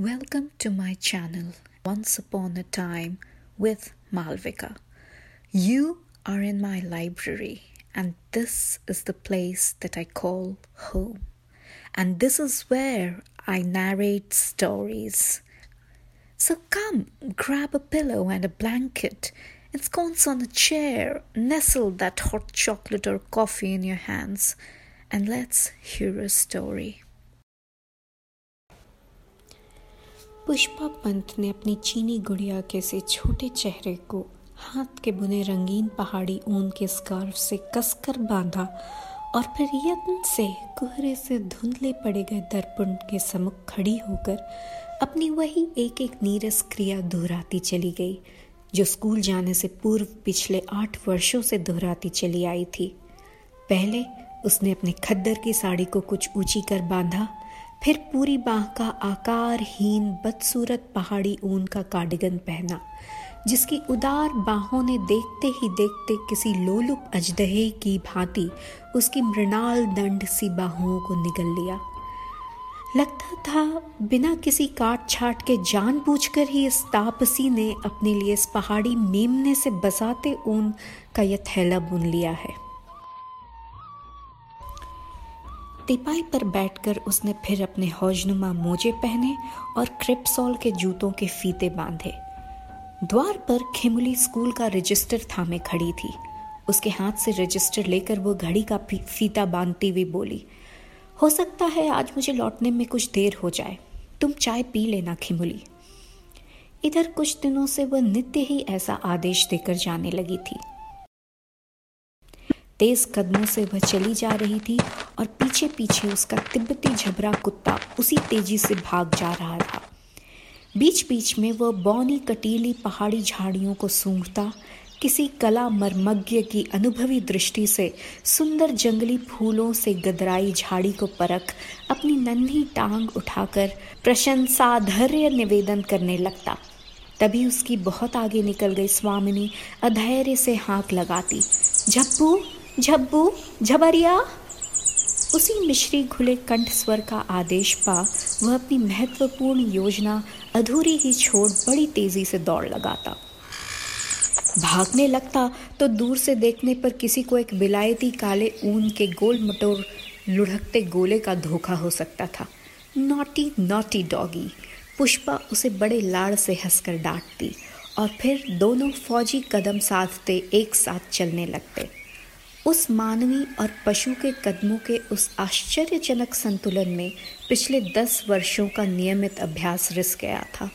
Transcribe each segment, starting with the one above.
Welcome to my channel, Once Upon a Time with Malvika. You are in my library, and this is the place that I call home. And this is where I narrate stories. So come, grab a pillow and a blanket, ensconce on a chair, nestle that hot chocolate or coffee in your hands, and let's hear a story. Pushpa Pant ने अपनी चीनी गुड़िया के से छोटे चेहरे को हाथ के बुने रंगीन पहाड़ी ऊन के स्कार्फ से कसकर बांधा और फिर यत्न से कोहरे से धुंधले पड़े गए दर्पण के समुख खड़ी होकर अपनी वही एक एक नीरस क्रिया दोहराती चली गई, जो स्कूल जाने से पूर्व पिछले आठ वर्षों से दोहराती चली आई थी। पहले उसने अपने खद्दर की साड़ी को कुछ ऊँची कर बांधा फिर पूरी बाह का आकारहीन, बदसूरत पहाड़ी ऊन का कार्डिगन पहना, जिसकी उदार बाहों ने देखते ही देखते किसी लोलुप अजदहे की भांति उसकी मृणाल दंड सी बाहुओं को निगल लिया। लगता था बिना किसी काट छाट के जान कर ही इस तापसी ने अपने लिए इस पहाड़ी मेमने से बसाते ऊन का यह थैला बुन लिया है। तिपाई पर बैठकर उसने फिर अपने हौजनुमा मोजे पहने और क्रिप्सॉल के जूतों के फीते बांधे। द्वार पर खिमुली स्कूल का रजिस्टर थामे खड़ी थी। उसके हाथ से रजिस्टर लेकर वो घड़ी का फीता बांधती हुई बोली, हो सकता है आज मुझे लौटने में कुछ देर हो जाए। तुम चाय पी लेना खिमुली इधर कुछ दिनों से वह नित्य ही ऐसा आदेश देकर जाने लगी थी। तेज कदमों से वह चली जा रही थी और पीछे पीछे उसका तिब्बती झबरा कुत्ता उसी तेज़ी से भाग जा रहा था। बीच बीच में वह बौनी कटीली पहाड़ी झाड़ियों को सूंघता, किसी कला मर्मज्ञ की अनुभवी दृष्टि से सुंदर जंगली फूलों से गदराई झाड़ी को परख अपनी नन्ही टांग उठाकर प्रशंसाधर्य निवेदन करने लगता। तभी उसकी बहुत आगे निकल गई स्वामिनी, अधैर्य से हाँक लगाती झप्पू झब्बू, झबरिया। उसी मिश्री खुले कंठ स्वर का आदेश पा, वह अपनी महत्वपूर्ण योजना अधूरी ही छोड़ बड़ी तेज़ी से दौड़ लगाता। भागने लगता तो दूर से देखने पर किसी को एक विलायती काले ऊन के गोल मटोर लुढ़कते गोले का धोखा हो सकता था। Naughty naughty doggy. पुष्पा उसे बड़े लाड़ से हंसकर डांटती और फिर दोनों फौजी कदम साधते एक साथ चलने लगते। उस मानवी और पशु के कदमों के उस आश्चर्यजनक संतुलन में पिछले दस वर्षों का नियमित अभ्यास रिस गया था।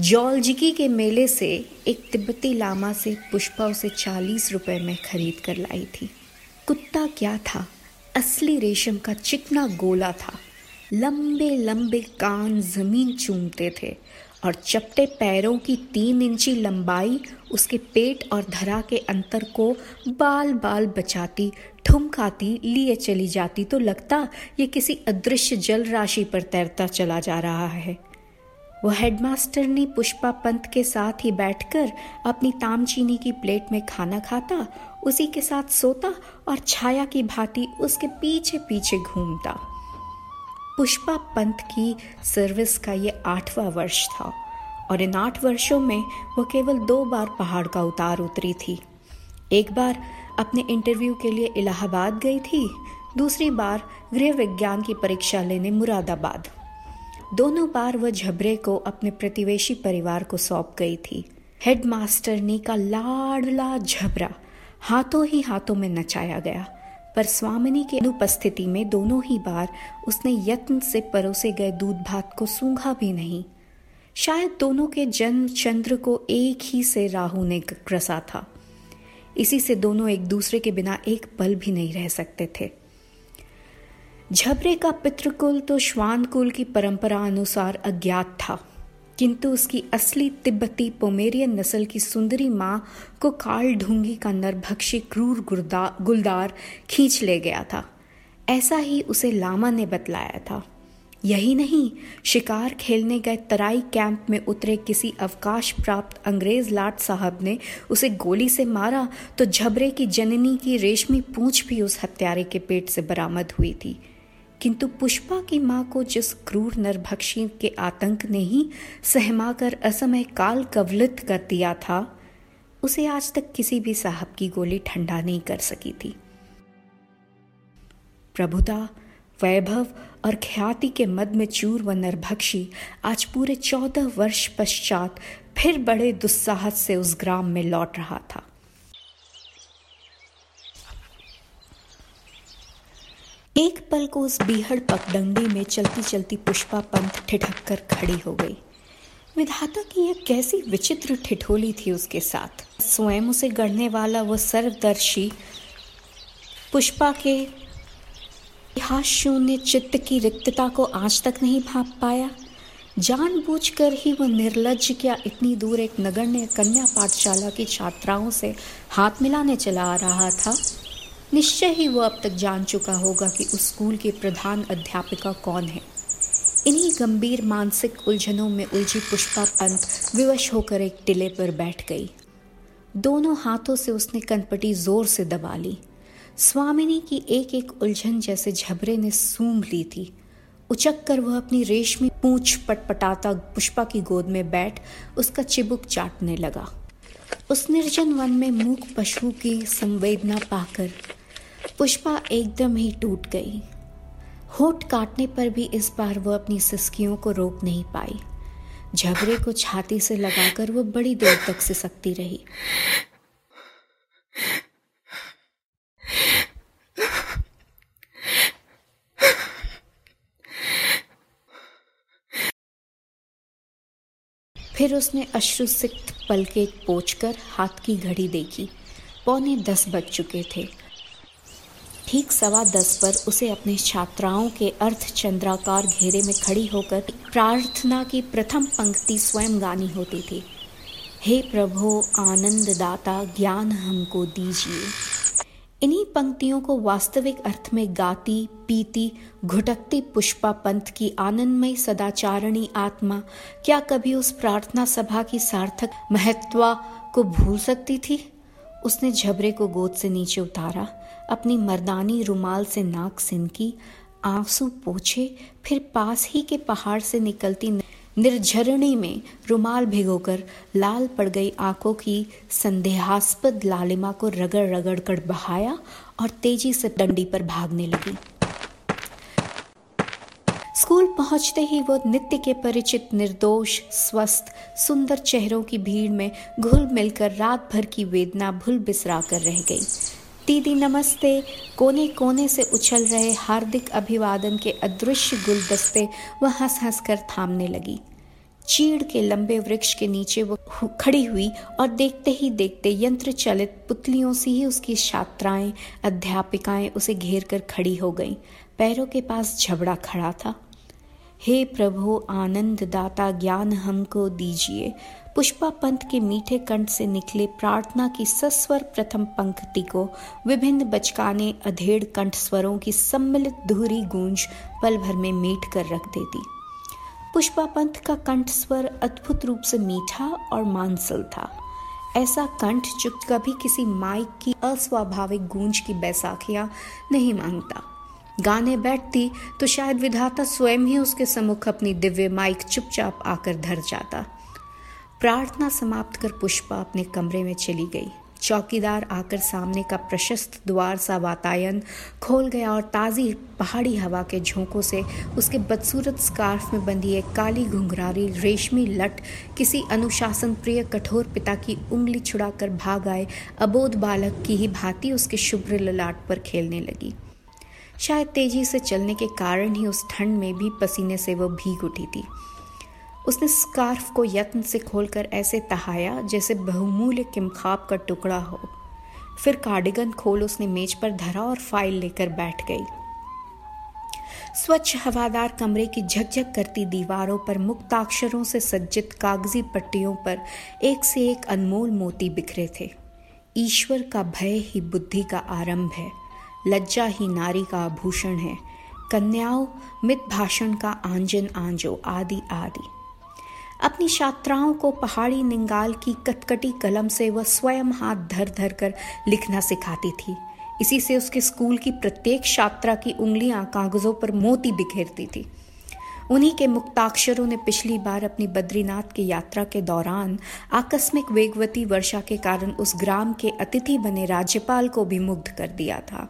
जौलजिकी के मेले से एक तिब्बती लामा से पुष्पा उसे चालीस रुपए में खरीद कर लाई थी। कुत्ता क्या था? असली रेशम का चिकना गोला था। लंबे लंबे कान ज़मीन चूमते थे और चपटे पैरों की तीन इंची लंबाई उसके पेट और धरा के अंतर को बाल बाल बचाती, ठुमकाती, लिए चली जाती। तो लगता ये किसी अदृश्य जल राशि पर तैरता चला जा रहा है। वह हेडमास्टर ने पुष्पा पंत के साथ ही बैठकर अपनी तामचीनी की प्लेट में खाना खाता, उसी के साथ सोता और छाया की भांति उसके पीछे पीछे घूमता। पुष्पा पंत की सर्विस का ये आठवां वर्ष था। और इन आठ वर्षों में वह केवल दो बार पहाड़ का उतार उतरी थी। एक बार अपने इंटरव्यू के लिए इलाहाबाद गई थी, दूसरी बार गृह विज्ञान की परीक्षा लेने मुरादाबाद। दोनों बार वह झबरे को अपने प्रतिवेशी परिवार को सौंप गई थी। हेडमास्टरनी का लाडला झबरा हाथों ही हाथों में नचाया गया। पर स्वामिनी के अनुपस्थिति में दोनों ही बार उसने यत्न से परोसे गए दूध भात को सूंघा भी नहीं। शायद दोनों के जन्म चंद्र को एक ही से राहु ने ग्रसा था। इसी से दोनों एक दूसरे के बिना एक पल भी नहीं रह सकते थे। झबरे का पितृकुल तो श्वान कुल की परंपरा अनुसार अज्ञात था। किंतु उसकी असली तिब्बती पोमेरियन नस्ल की सुंदरी माँ को काल ढूँगी का नरभक्षी क्रूर गुलदार खींच ले गया था। ऐसा ही उसे लामा ने बतलाया था। यही नहीं, शिकार खेलने गए तराई कैंप में उतरे किसी अवकाश प्राप्त अंग्रेज़ लाट साहब ने उसे गोली से मारा तो झबरे की जननी की रेशमी पूंछ भी उस हत्यारे के पेट से बरामद हुई थी। किंतु पुष्पा की माँ को जिस क्रूर नरभक्षी के आतंक ने ही सहमाकर असमय काल कवलित कर दिया था, उसे आज तक किसी भी साहब की गोली ठंडा नहीं कर सकी थी। प्रभुता, वैभव और ख्याति के मद में चूर व नरभक्षी आज पूरे चौदह वर्ष पश्चात फिर बड़े दुस्साहस से उस ग्राम में लौट रहा था। एक पल को उस बीहड़ पगडंडी में चलती चलती पुष्पा पंत ठिठक कर खड़ी हो गई। विधाता की यह कैसी विचित्र ठिठोली थी उसके साथ। स्वयं उसे गढ़ने वाला वो सर्वदर्शी पुष्पा के हाथ शून्य चित्त की रिक्तता को आज तक नहीं भाप पाया। जानबूझकर ही वो निर्लज क्या इतनी दूर एक नगण्य कन्या पाठशाला की छात्राओं से हाथ मिलाने चला आ रहा था। निश्चय ही वो अब तक जान चुका होगा कि उस स्कूल की प्रधान अध्यापिका कौन है। इन्हीं गंभीर मानसिक उलझनों में उलझी पुष्पा पंत विवश होकर एक टिले पर बैठ गई। दोनों हाथों से उसने कनपटी ज़ोर से दबा ली। स्वामिनी की एक एक उलझन जैसे झबरे ने सूंघ ली थी। उचक कर वह अपनी रेशमी पूछ पटपटाता पुष्पा की गोद में बैठ उसका चिबुक चाटने लगा। उस निर्जन वन में मूक पशु की संवेदना पाकर पुष्पा एकदम ही टूट गई। होठ काटने पर भी इस बार वह अपनी सिस्कियों को रोक नहीं पाई। झगड़े को छाती से लगाकर वह बड़ी देर तक सिसकती रही। फिर उसने अश्रुसिक्त पलके पोछकर हाथ की घड़ी देखी। पौने दस बज चुके थे। ठीक सवा दस पर उसे अपने छात्राओं के अर्थ चंद्राकार घेरे में खड़ी होकर प्रार्थना की प्रथम पंक्ति स्वयं गानी होती थी। हे प्रभु आनंद दाता ज्ञान हमको दीजिए। इन्हीं पंक्तियों को वास्तविक अर्थ में गाती, पीती, घुटकती पुष्पा पंथ की आनंदमय सदाचारणी आत्मा क्या कभी उस प्रार्थना सभा की सार्थक महत्वा को भूल सकती थी? उसने झबरे को गोद से नीचे उतारा। अपनी मर्दानी रुमाल से नाक सिनकी, आँसू पोछे, फिर पास ही के पहाड़ से निकलती निर्झरणी में रुमाल भिगोकर लाल पड़ गई आँखों की संदेहास्पद लालिमा को रगड़ रगड़ कर बहाया और तेज़ी से डंडी पर भागने लगी। स्कूल पहुँचते ही वो नित्य के परिचित, निर्दोष, स्वस्थ, सुंदर चेहरों की भीड़ में घुल मिलकर रात भर की वेदना भूल बिसरा कर रह गई। दीदी नमस्ते। कोने कोने से उछल रहे हार्दिक अभिवादन के अदृश्य गुलदस्ते वह हंस हंस कर थामने लगी। चीड़ के लंबे वृक्ष के नीचे वो खड़ी हुई और देखते ही देखते यंत्र चलित पुतलियों से ही उसकी छात्राएँ अध्यापिकाएँ उसे घेर कर खड़ी हो गईं। पैरों के पास झबड़ा खड़ा था। हे प्रभु आनंद दाता ज्ञान हमको दीजिए। पुष्पा पंत के मीठे कंठ से निकले प्रार्थना की सस्वर प्रथम पंक्ति को विभिन्न बचकाने अधेड़ कंठ स्वरों की सम्मिलित धुरी गूंज पल भर में मीट कर रख देती। पुष्पा पंत का कंठ स्वर अद्भुत रूप से मीठा और मानसल था। ऐसा कंठ जो कभी किसी माइक की अस्वाभाविक गूंज की बैसाखियाँ नहीं माँगता। गाने बैठती तो शायद विधाता स्वयं ही उसके सम्मुख अपनी दिव्य माइक चुपचाप आकर धर जाता। प्रार्थना समाप्त कर पुष्पा अपने कमरे में चली गई। चौकीदार आकर सामने का प्रशस्त द्वार सा वातायन खोल गया और ताज़ी पहाड़ी हवा के झोंकों से उसके बदसूरत स्कार्फ में बंधी एक काली घुंघरारी रेशमी लट किसी अनुशासन प्रिय कठोर पिता की उंगली छुड़ाकर भाग आए। अबोध बालक की ही भांति उसके शुभ्र ललाट पर खेलने लगी। शायद तेज़ी से चलने के कारण ही उस ठंड में भी पसीने से वह भीग उठी थी। उसने स्कार्फ को यत्न से खोलकर ऐसे तहाया जैसे बहुमूल्य किमखाब का टुकड़ा हो। फिर कार्डिगन खोल उसने मेज पर धरा और फ़ाइल लेकर बैठ गई। स्वच्छ हवादार कमरे की झकझक करती दीवारों पर मुक्ताक्षरों से सज्जित कागज़ी पट्टियों पर एक से एक अनमोल मोती बिखरे थे। ईश्वर का भय ही बुद्धि का आरंभ है। लज्जा ही नारी का आभूषण है। कन्याओं, मित भाषण का आंजन आंजो, आदि आदि। अपनी छात्राओं को पहाड़ी निंगाल की कटकटी कलम से वह स्वयं हाथ धर धर कर लिखना सिखाती थी। इसी से उसके स्कूल की प्रत्येक छात्रा की उंगलियाँ कागजों पर मोती बिखेरती थी। उन्हीं के मुक्ताक्षरों ने पिछली बार अपनी बद्रीनाथ की यात्रा के दौरान आकस्मिक वेगवती वर्षा के कारण उस ग्राम के अतिथि बने राज्यपाल को भी मुग्ध कर दिया था।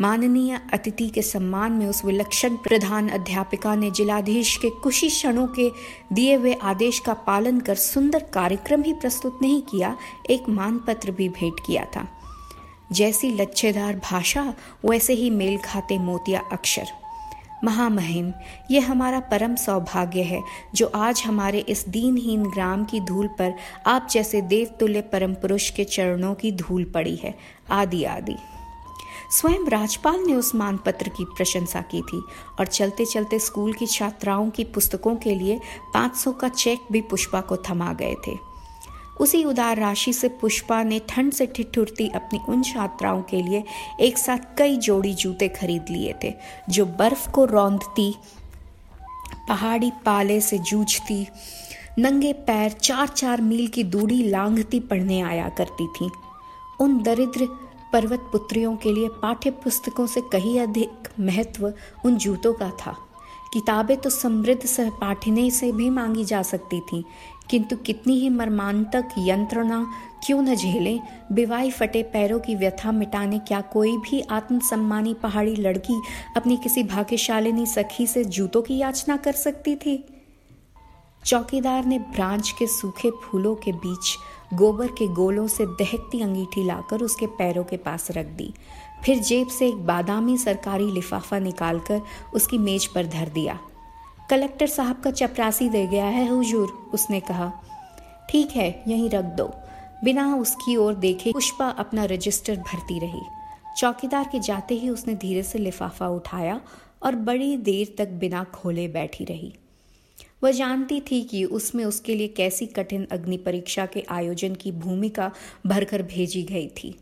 माननीय अतिथि के सम्मान में उस विलक्षण प्रधान अध्यापिका ने जिलाधीश के ही क्षणों के दिए हुए आदेश का पालन कर सुंदर कार्यक्रम ही प्रस्तुत नहीं किया, एक मानपत्र भी भेंट किया था। जैसी लच्छेदार भाषा, वैसे ही मेल खाते मोतिया अक्षर। महामहिम ये हमारा परम सौभाग्य है, जो आज हमारे इस दीनहीन ग्राम की धूल पर आप जैसे देवतुल्य परम पुरुष के चरणों की धूल पड़ी है। आदि आदि। स्वयं राजपाल ने उस मानपत्र की प्रशंसा की थी और चलते चलते स्कूल की छात्राओं की पुस्तकों के लिए 500 का चेक भी पुष्पा को थमा गए थे। उसी उदार राशि से पुष्पा ने ठंड से ठिठुरती अपनी उन छात्राओं के लिए एक साथ कई जोड़ी जूते खरीद लिए थे, जो बर्फ़ को रौंदती, पहाड़ी पाले से जूझती, नंगे पैर चार चार मील की दूरी लांघती पढ़ने आया करती थी। उन दरिद्र पर्वत पुत्रियों के लिए पाठ्य पुस्तकों से कहीं अधिक महत्व उन जूतों का था। किताबें तो समृद्ध सहपाठिने से भी मांगी जा सकती थीं, किंतु कितनी ही मर्मांतक यंत्रणा क्यों न झेले, बिवाई फटे पैरों की व्यथा मिटाने क्या कोई भी आत्मसम्मानी पहाड़ी लड़की अपनी किसी भाग्यशालिनी सखी से जूतों की याचना कर सकती थी? चौकीदार ने ब्रांच के सूखे फूलों के बीच गोबर के गोलों से दहकती अंगीठी लाकर उसके पैरों के पास रख दी। फिर जेब से एक बादामी सरकारी लिफाफा निकालकर उसकी मेज पर धर दिया। कलेक्टर साहब का चपरासी दे गया है, हुजूर, उसने कहा। ठीक है, यहीं रख दो। बिना उसकी ओर देखे पुष्पा अपना रजिस्टर भरती रही। चौकीदार के जाते ही उसने धीरे से लिफाफा उठाया और बड़ी देर तक बिना खोले बैठी रही। वह जानती थी कि उसमें उसके लिए कैसी कठिन अग्नि परीक्षा के आयोजन की भूमिका भरकर भेजी गई थी।